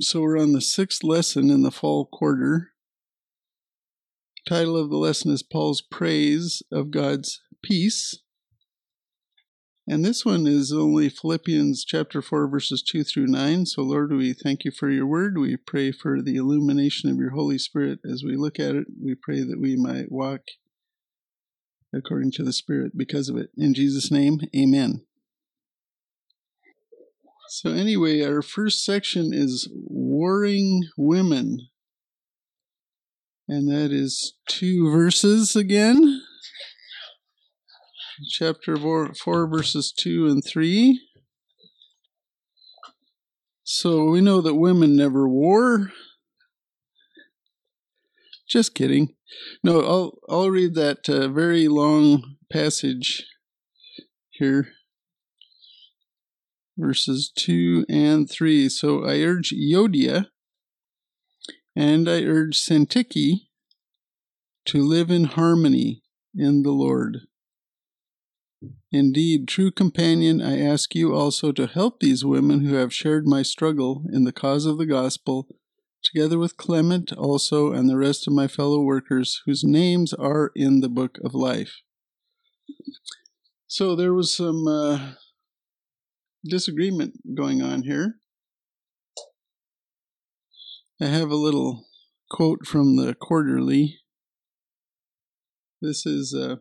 So we're on the sixth lesson in the fall quarter. Title of the lesson is Paul's Praise of God's Peace. And this one is only Philippians chapter 4, verses 2 through 9. So, Lord, we thank you for your word. We pray for the illumination of your Holy Spirit as we look at it. We pray that we might walk according to the Spirit because of it. In Jesus' name, amen. So, anyway, our first section is Warring Women. And that is two verses again. Chapter 4, 4, verses 2 and 3. So we know that women never wore. Just kidding. No, I'll, I'll read that uh, very long passage here verses 2 and 3. So I urge Euodia and I urge Syntyche to live in harmony in the Lord. Indeed, true companion, I ask you also to help these women who have shared my struggle in the cause of the gospel, together with Clement also and the rest of my fellow workers whose names are in the book of life. So there was some uh, disagreement going on here. I have a little quote from the quarterly. This is uh,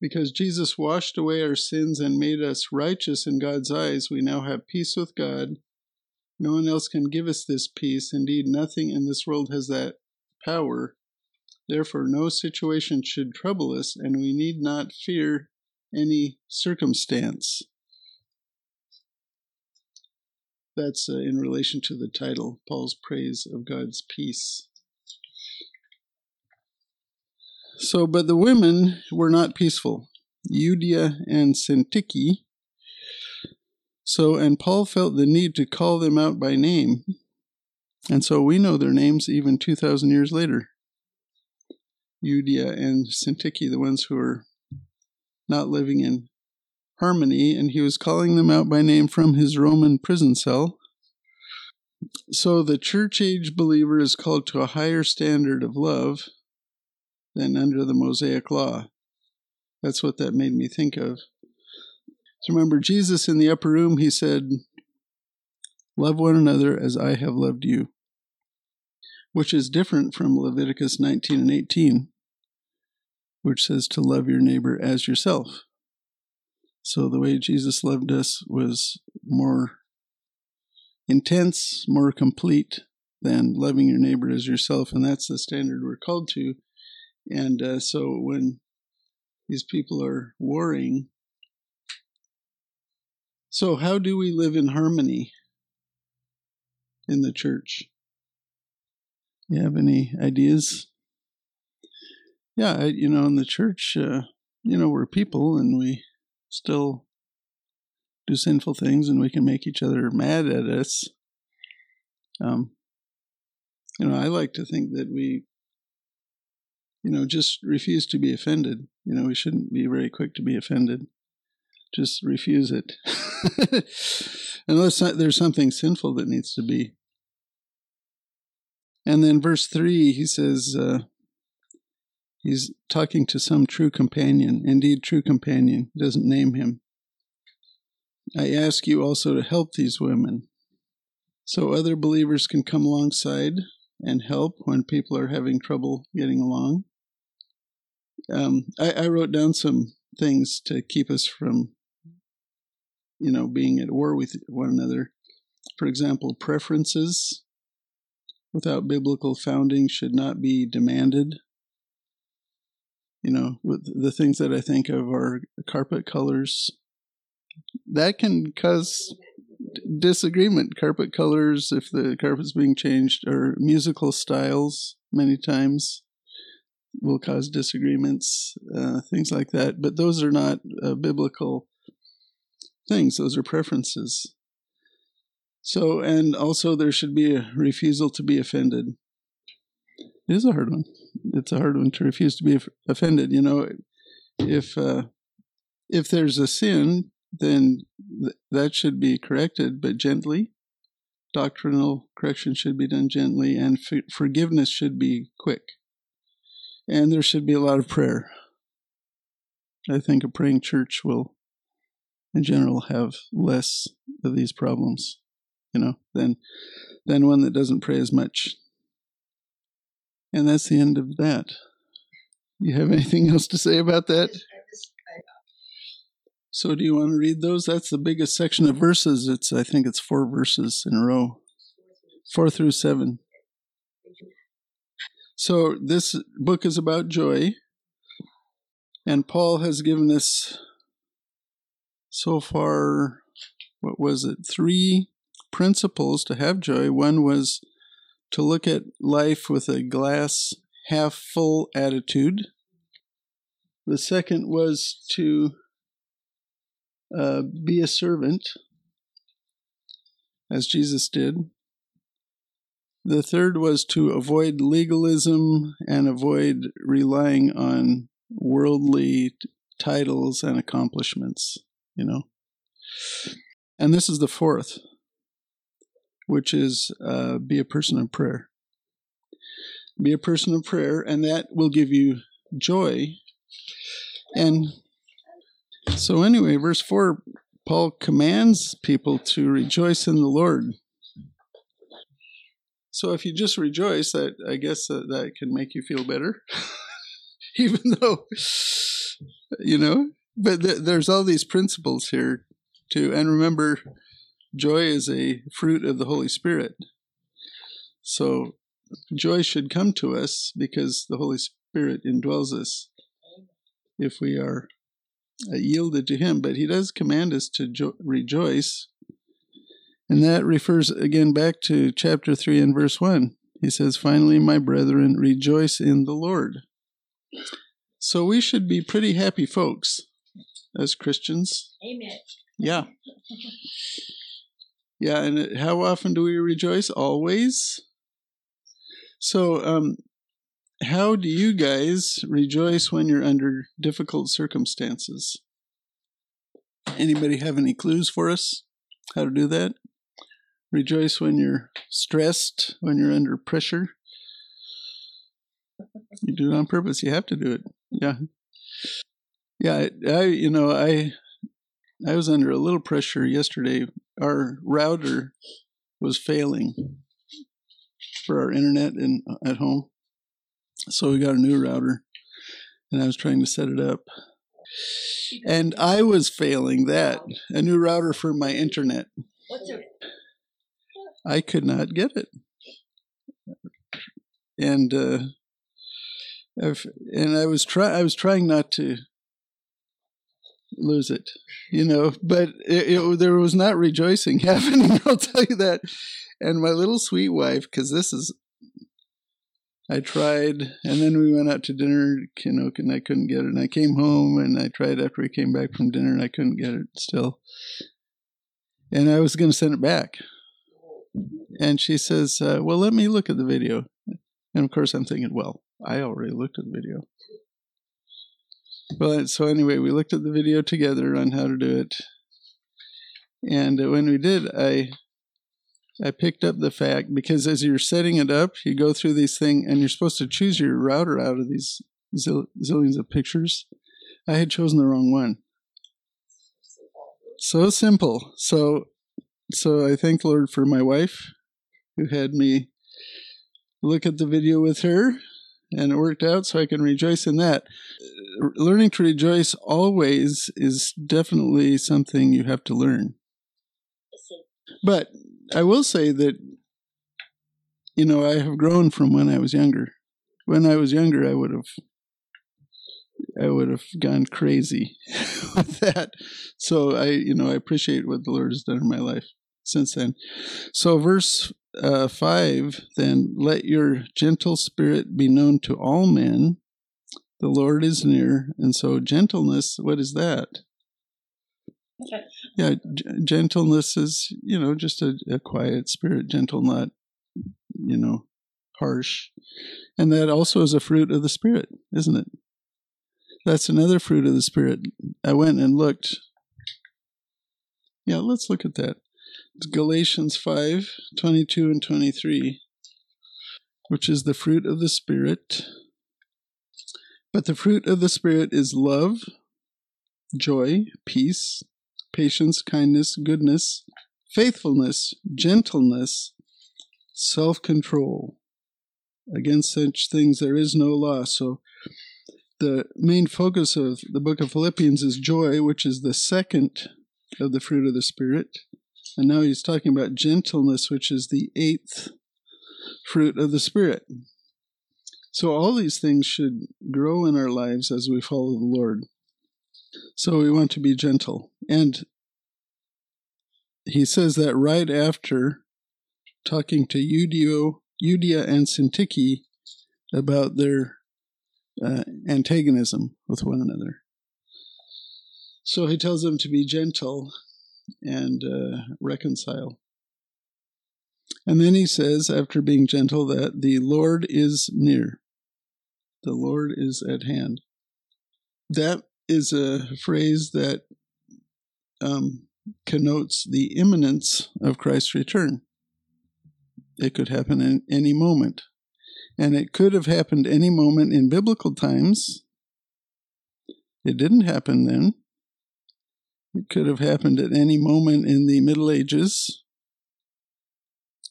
because Jesus washed away our sins and made us righteous in God's eyes, we now have peace with God. No one else can give us this peace. Indeed, nothing in this world has that power. Therefore, no situation should trouble us, and we need not fear any circumstance. That's uh, in relation to the title, Paul's Praise of God's Peace. So, but the women were not peaceful, Euodia and Syntyche. So, and Paul felt the need to call them out by name. And so we know their names even 2,000 years later. Euodia and Syntyche, the ones who are not living in harmony, and he was calling them out by name from his Roman prison cell. So the church age believer is called to a higher standard of love than under the Mosaic law. That's what that made me think of. So remember, Jesus in the upper room, he said, Love one another as I have loved you, which is different from Leviticus 19 and 18, which says to love your neighbor as yourself. So the way Jesus loved us was more intense, more complete than loving your neighbor as yourself, and that's the standard we're called to. And uh, so when these people are warring, so how do we live in harmony in the church? You have any ideas? Yeah, you know, in the church, uh, you know, we're people and we still do sinful things and we can make each other mad at us. Um, you know, I like to think that we, you know, just refuse to be offended. You know, we shouldn't be very quick to be offended. Just refuse it. Unless there's something sinful that needs to be. And then verse 3, he says, uh, He's talking to some true companion, indeed, true companion, he doesn't name him. I ask you also to help these women so other believers can come alongside and help when people are having trouble getting along. Um, I, I wrote down some things to keep us from, you know, being at war with one another. For example, preferences without biblical founding should not be demanded you know, with the things that I think of are carpet colors. That can cause disagreement. Carpet colors, if the carpet's being changed, or musical styles, many times will cause disagreements, uh, things like that. But those are not uh, biblical things, those are preferences. So, and also there should be a refusal to be offended. Is a hard one. It's a hard one to refuse to be offended. You know, if uh, if there's a sin, then th- that should be corrected, but gently. doctrinal correction should be done gently, and f- forgiveness should be quick. And there should be a lot of prayer. I think a praying church will, in general, have less of these problems, you know, than than one that doesn't pray as much. And that's the end of that. You have anything else to say about that? So do you want to read those? That's the biggest section of verses. It's I think it's four verses in a row. Four through seven. So this book is about joy. And Paul has given us so far what was it? Three principles to have joy. One was to look at life with a glass half full attitude. The second was to uh, be a servant, as Jesus did. The third was to avoid legalism and avoid relying on worldly titles and accomplishments, you know. And this is the fourth, which is uh, be a person of prayer. Be a person of prayer, and that will give you joy. And so, anyway, verse 4, Paul commands people to rejoice in the Lord. So, if you just rejoice, that I guess that, that can make you feel better, even though, you know, but th- there's all these principles here too. And remember, joy is a fruit of the Holy Spirit. So, joy should come to us because the Holy Spirit indwells us if we are uh, yielded to Him, but He does command us to jo- rejoice. And that refers again back to chapter 3 and verse 1. He says, Finally, my brethren, rejoice in the Lord. So we should be pretty happy folks as Christians. Amen. Yeah. Yeah, and how often do we rejoice? Always. So, um, how do you guys rejoice when you're under difficult circumstances? Anybody have any clues for us how to do that? Rejoice when you're stressed, when you're under pressure. You do it on purpose. You have to do it. Yeah. Yeah, I you know, I I was under a little pressure yesterday. Our router was failing for our internet in at home. So we got a new router and I was trying to set it up. And I was failing that. A new router for my internet. What's it? I could not get it. And uh I've, and I was try I was trying not to lose it, you know, but it, it, there was not rejoicing happening. I'll tell you that. And my little sweet wife, because this is, I tried, and then we went out to dinner, you know, and I couldn't get it. And I came home and I tried after we came back from dinner, and I couldn't get it still. And I was going to send it back. And she says, uh, "Well, let me look at the video." And of course, I'm thinking, "Well, I already looked at the video." Well, so anyway, we looked at the video together on how to do it, and uh, when we did, I I picked up the fact because as you're setting it up, you go through these things, and you're supposed to choose your router out of these zill- zillions of pictures. I had chosen the wrong one. So simple. So, so I thank Lord for my wife, who had me look at the video with her, and it worked out. So I can rejoice in that learning to rejoice always is definitely something you have to learn. But I will say that, you know, I have grown from when I was younger. When I was younger, I would have, I would have gone crazy with that. So I, you know, I appreciate what the Lord has done in my life since then. So verse uh, five, then let your gentle spirit be known to all men the Lord is near. And so, gentleness, what is that? Yeah, g- gentleness is, you know, just a, a quiet spirit, gentle, not, you know, harsh. And that also is a fruit of the Spirit, isn't it? That's another fruit of the Spirit. I went and looked. Yeah, let's look at that. Galatians 5 22 and 23, which is the fruit of the Spirit. But the fruit of the Spirit is love, joy, peace, patience, kindness, goodness, faithfulness, gentleness, self control. Against such things there is no law. So the main focus of the book of Philippians is joy, which is the second of the fruit of the Spirit. And now he's talking about gentleness, which is the eighth fruit of the Spirit. So all these things should grow in our lives as we follow the Lord. So we want to be gentle. And he says that right after talking to Eudio, Eudia and Syntyche about their uh, antagonism with one another. So he tells them to be gentle and uh, reconcile. And then he says, after being gentle, that the Lord is near. The Lord is at hand. That is a phrase that um, connotes the imminence of Christ's return. It could happen in any moment. And it could have happened any moment in biblical times. It didn't happen then. It could have happened at any moment in the Middle Ages.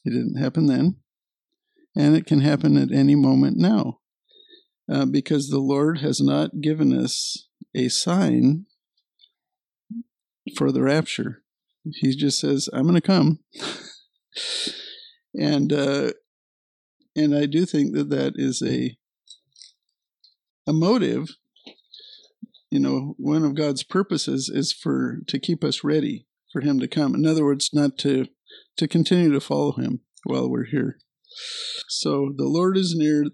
It didn't happen then. And it can happen at any moment now. Uh, because the Lord has not given us a sign for the rapture. He just says, I'm going to come. and uh, and I do think that that is a a motive you know, one of God's purposes is for to keep us ready for him to come. In other words, not to to continue to follow him while we're here. So the Lord is near.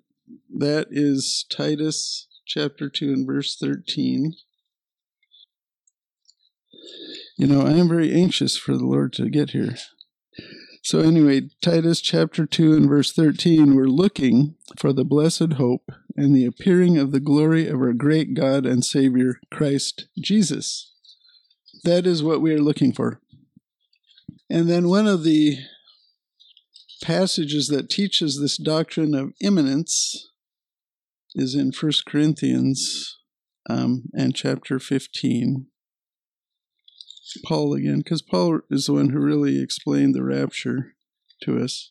That is Titus chapter 2 and verse 13. You know, I am very anxious for the Lord to get here. So, anyway, Titus chapter 2 and verse 13, we're looking for the blessed hope and the appearing of the glory of our great God and Savior, Christ Jesus. That is what we are looking for. And then one of the passages that teaches this doctrine of imminence is in 1 Corinthians um, and chapter 15. Paul again, because Paul is the one who really explained the rapture to us.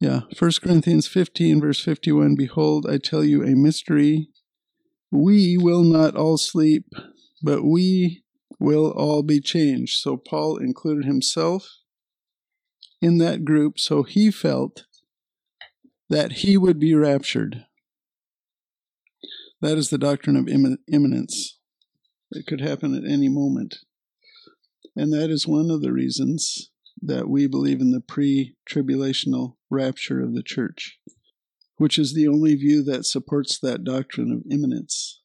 Yeah, 1 Corinthians 15, verse 51 Behold, I tell you a mystery. We will not all sleep, but we will all be changed. So Paul included himself in that group, so he felt that he would be raptured. That is the doctrine of imminence. It could happen at any moment. And that is one of the reasons that we believe in the pre tribulational rapture of the church, which is the only view that supports that doctrine of imminence.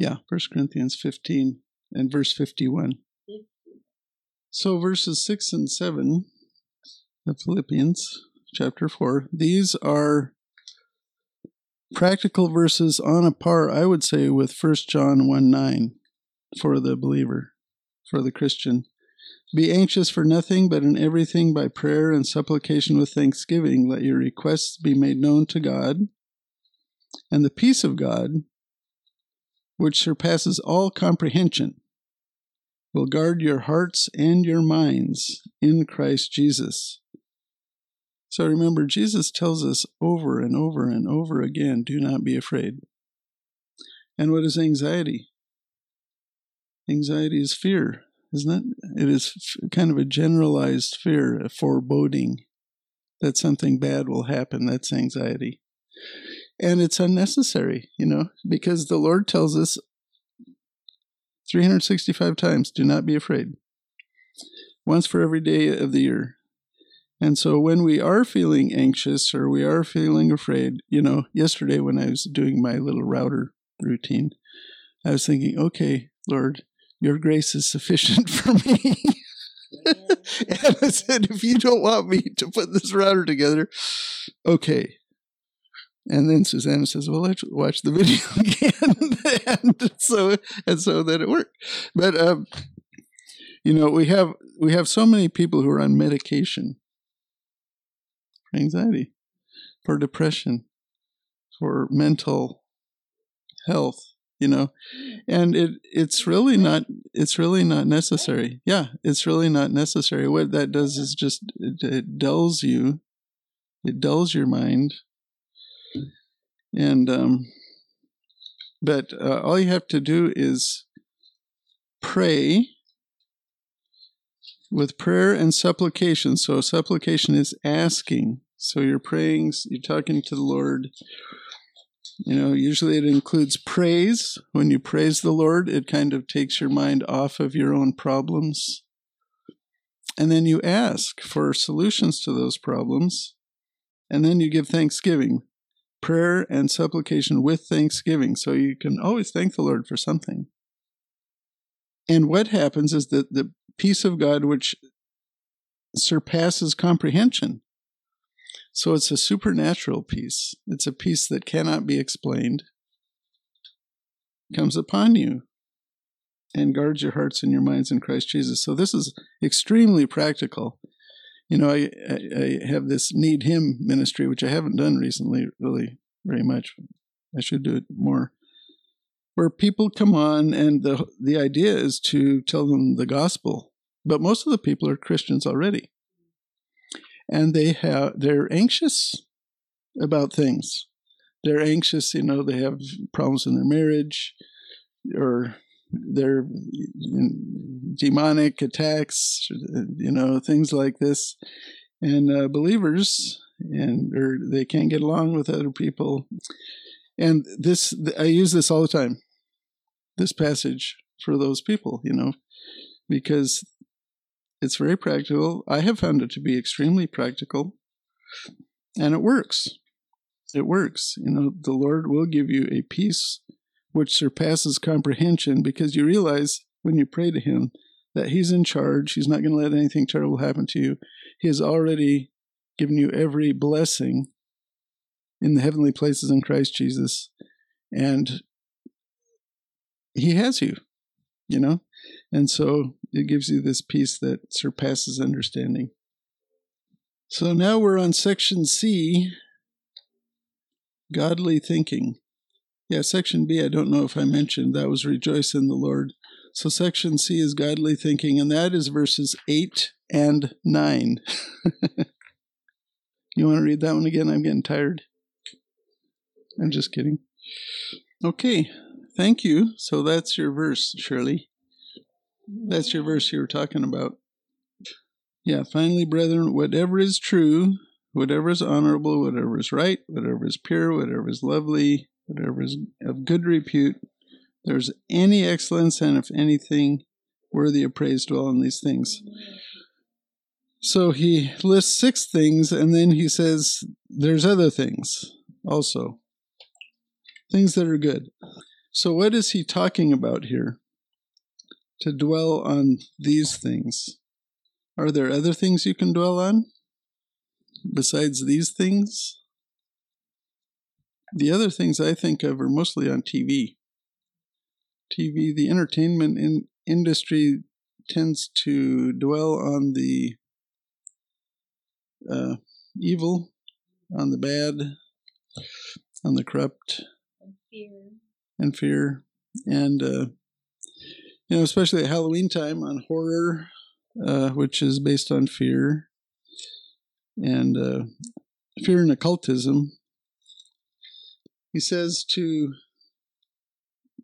Yeah, 1 Corinthians 15 and verse 51. So, verses 6 and 7 of Philippians chapter 4, these are practical verses on a par, I would say, with 1 John 1 9 for the believer, for the Christian. Be anxious for nothing, but in everything by prayer and supplication with thanksgiving, let your requests be made known to God. And the peace of God, which surpasses all comprehension, will guard your hearts and your minds in Christ Jesus. So remember, Jesus tells us over and over and over again do not be afraid. And what is anxiety? Anxiety is fear isn't it? It is kind of a generalized fear, a foreboding that something bad will happen. That's anxiety. And it's unnecessary, you know, because the Lord tells us 365 times do not be afraid, once for every day of the year. And so when we are feeling anxious or we are feeling afraid, you know, yesterday when I was doing my little router routine, I was thinking, okay, Lord, your grace is sufficient for me. and I said, if you don't want me to put this router together, okay. And then Susanna says, "Well, let's watch the video again." and so, and so then it worked. But um, You know, we have we have so many people who are on medication for anxiety, for depression, for mental health, you know. And it it's really not it's really not necessary. Yeah, it's really not necessary. What that does is just it, it dulls you. It dulls your mind. And um but uh, all you have to do is pray with prayer and supplication. So, supplication is asking. So, you're praying, you're talking to the Lord. You know, usually it includes praise. When you praise the Lord, it kind of takes your mind off of your own problems. And then you ask for solutions to those problems. And then you give thanksgiving prayer and supplication with thanksgiving. So you can always thank the Lord for something. And what happens is that the peace of God, which surpasses comprehension, so it's a supernatural peace, it's a peace that cannot be explained, comes upon you and guards your hearts and your minds in Christ Jesus. So this is extremely practical you know, I, I, I have this NeedHim ministry, which I haven't done recently, really very much. I should do it more. Where people come on, and the the idea is to tell them the gospel, but most of the people are Christians already, and they have they're anxious about things. They're anxious, you know, they have problems in their marriage, or their demonic attacks, you know, things like this. And uh, believers, and or they can't get along with other people. And this, I use this all the time. This passage for those people, you know, because it's very practical. I have found it to be extremely practical, and it works. It works. You know, the Lord will give you a peace which surpasses comprehension because you realize when you pray to Him that He's in charge. He's not going to let anything terrible happen to you. He has already given you every blessing in the heavenly places in Christ Jesus. And He has you, you know? And so it gives you this peace that surpasses understanding. So now we're on section C godly thinking. Yeah, section B, I don't know if I mentioned, that was rejoice in the Lord. So section C is godly thinking, and that is verses 8 and 9. you want to read that one again? I'm getting tired. I'm just kidding. Okay, thank you. So that's your verse, Shirley. That's your verse you were talking about. Yeah, finally, brethren, whatever is true, whatever is honorable, whatever is right, whatever is pure, whatever is lovely, whatever is of good repute, there's any excellence, and if anything worthy of praise, dwell on these things. So he lists six things, and then he says there's other things also, things that are good. So, what is he talking about here? To dwell on these things. Are there other things you can dwell on besides these things? The other things I think of are mostly on TV. TV, the entertainment in, industry tends to dwell on the uh, evil, on the bad, on the corrupt, and fear, and fear, and uh, you know, especially at Halloween time on horror, uh, which is based on fear, and uh, fear and occultism, he says to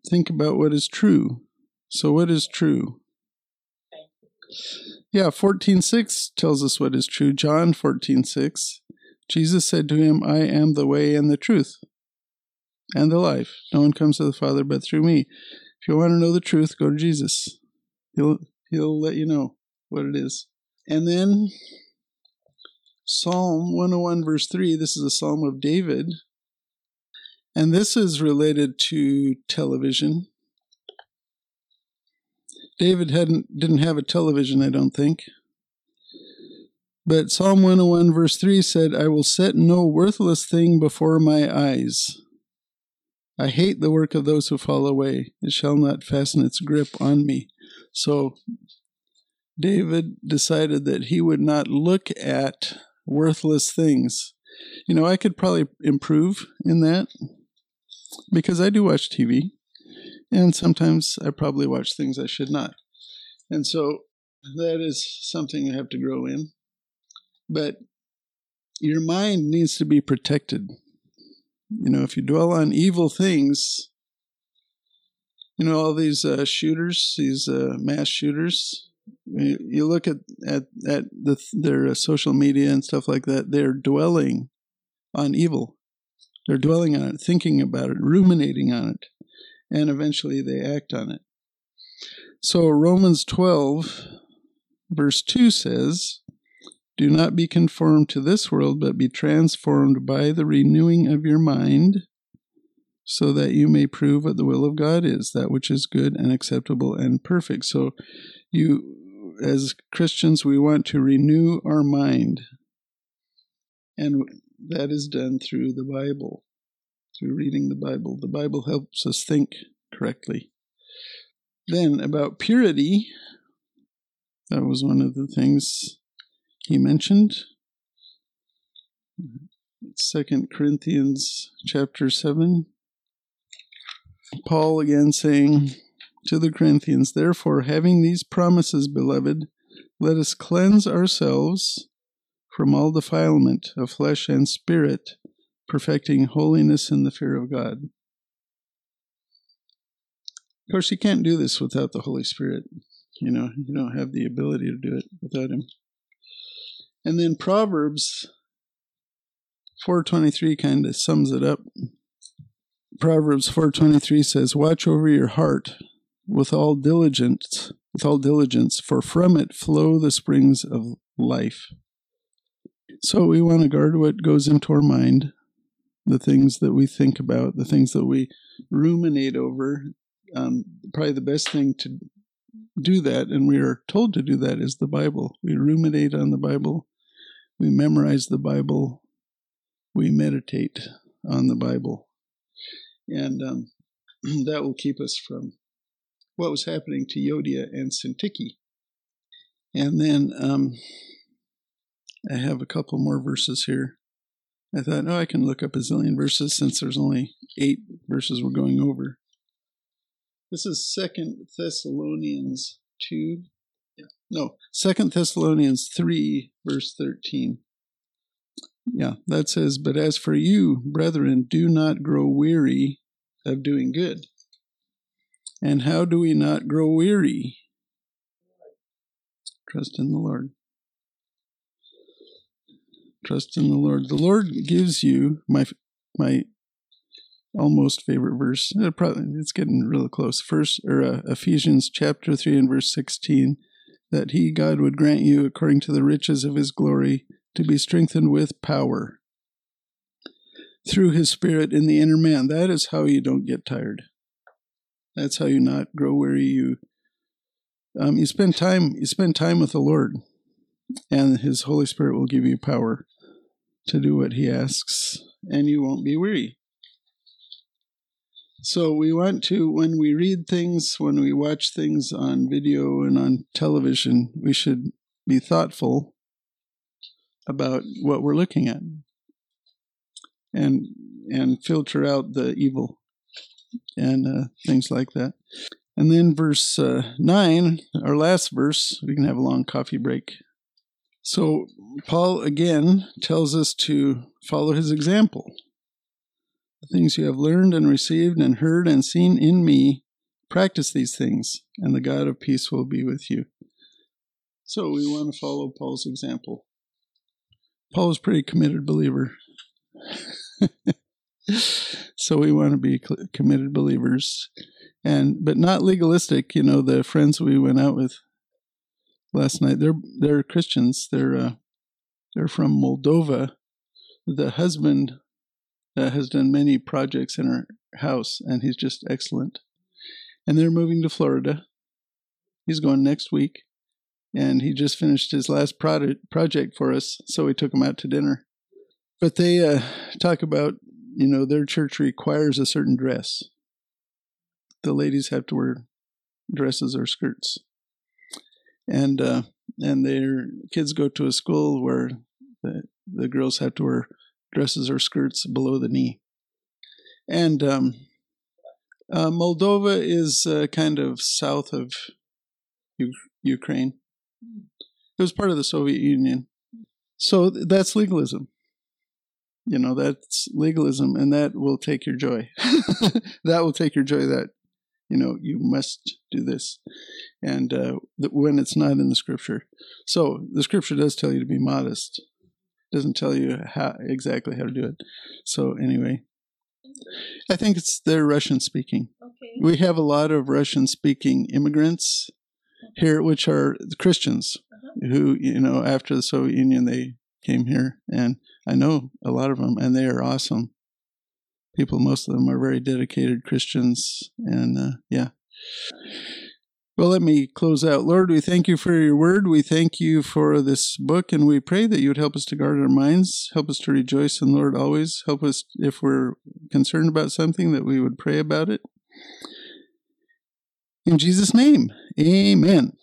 think about what is true. So, what is true? Yeah, 14.6 tells us what is true. John 14.6. Jesus said to him, I am the way and the truth and the life. No one comes to the Father but through me. If you want to know the truth, go to Jesus. He'll he'll let you know what it is. And then Psalm 101 verse 3, this is a psalm of David. And this is related to television. David hadn't didn't have a television, I don't think. But Psalm 101 verse 3 said, I will set no worthless thing before my eyes. I hate the work of those who fall away. It shall not fasten its grip on me. So David decided that he would not look at worthless things. You know, I could probably improve in that because I do watch TV and sometimes I probably watch things I should not. And so that is something you have to grow in. But your mind needs to be protected. You know, if you dwell on evil things, you know, all these uh, shooters, these uh, mass shooters, you look at at, at the, their uh, social media and stuff like that, they're dwelling on evil. They're dwelling on it, thinking about it, ruminating on it, and eventually they act on it. So Romans 12, verse 2 says, Do not be conformed to this world, but be transformed by the renewing of your mind, so that you may prove what the will of God is, that which is good and acceptable and perfect. So you as Christians we want to renew our mind. And that is done through the Bible, through reading the Bible. The Bible helps us think correctly. Then, about purity, that was one of the things he mentioned. Second Corinthians chapter 7. Paul again saying to the Corinthians, Therefore, having these promises, beloved, let us cleanse ourselves from all defilement of flesh and spirit, perfecting holiness in the fear of God. Of course, you can't do this without the Holy Spirit. You know, you don't have the ability to do it without Him. And then Proverbs 423 kind of sums it up. Proverbs 4:23 says, "Watch over your heart with all diligence, with all diligence, for from it flow the springs of life." So we want to guard what goes into our mind, the things that we think about, the things that we ruminate over. Um, probably the best thing to do that, and we are told to do that, is the Bible. We ruminate on the Bible, we memorize the Bible, we meditate on the Bible. And um, that will keep us from what was happening to Yodia and Syntyche. And then um, I have a couple more verses here. I thought, oh, I can look up a zillion verses since there's only eight verses we're going over. This is Second Thessalonians two, yeah, no, Second Thessalonians three, verse thirteen. Yeah, that says, "But as for you, brethren, do not grow weary of doing good." And how do we not grow weary? Trust in the Lord. Trust in the Lord. The Lord gives you my my almost favorite verse. It uh, probably, it's getting real close. First or uh, Ephesians chapter three and verse sixteen, that He God would grant you according to the riches of His glory to be strengthened with power through His Spirit in the inner man. That is how you don't get tired. That's how you not grow weary. You um, you spend time you spend time with the Lord, and His Holy Spirit will give you power to do what He asks, and you won't be weary. So we want to, when we read things, when we watch things on video and on television, we should be thoughtful about what we're looking at and and filter out the evil and uh, things like that. And then verse uh, 9, our last verse, we can have a long coffee break. So Paul again tells us to follow his example. The things you have learned and received and heard and seen in me, practice these things, and the God of peace will be with you. So we want to follow Paul's example. Paul was a pretty committed believer. so we want to be committed believers and but not legalistic you know the friends we went out with last night. They're they're christians. They're uh, they're from moldova. The husband uh, has done many projects in our house and he's just excellent. And they're moving to florida. He's going next week and he just finished his last product project for us so we took him out to dinner. But they uh, talk about you know, their church requires a certain dress. The ladies have to wear dresses or skirts. And uh, and their kids go to a school where the the girls have to wear dresses or skirts below the knee, and um, uh, Moldova is uh, kind of south of U- Ukraine. It was part of the Soviet Union, so that's legalism. You know that's legalism and that will take your joy. That will take your joy that you know you must do this. And uh, when it's not in the scripture. So the scripture does tell you to be modest. It doesn't tell you how exactly how to do it. So anyway. I think it's they're russian speaking. Okay. we have a lot of russian speaking immigrants here which are christians who you know after the soviet union they came here. And i know a lot of them and they are awesome people most of them are very dedicated christians and uh, yeah. Well let me close out. Lord we thank you for your word. We thank you for this book and we pray that you would help us to guard our minds help us to rejoice in lord always help us if we're concerned about something that we would pray about it. In jesus name amen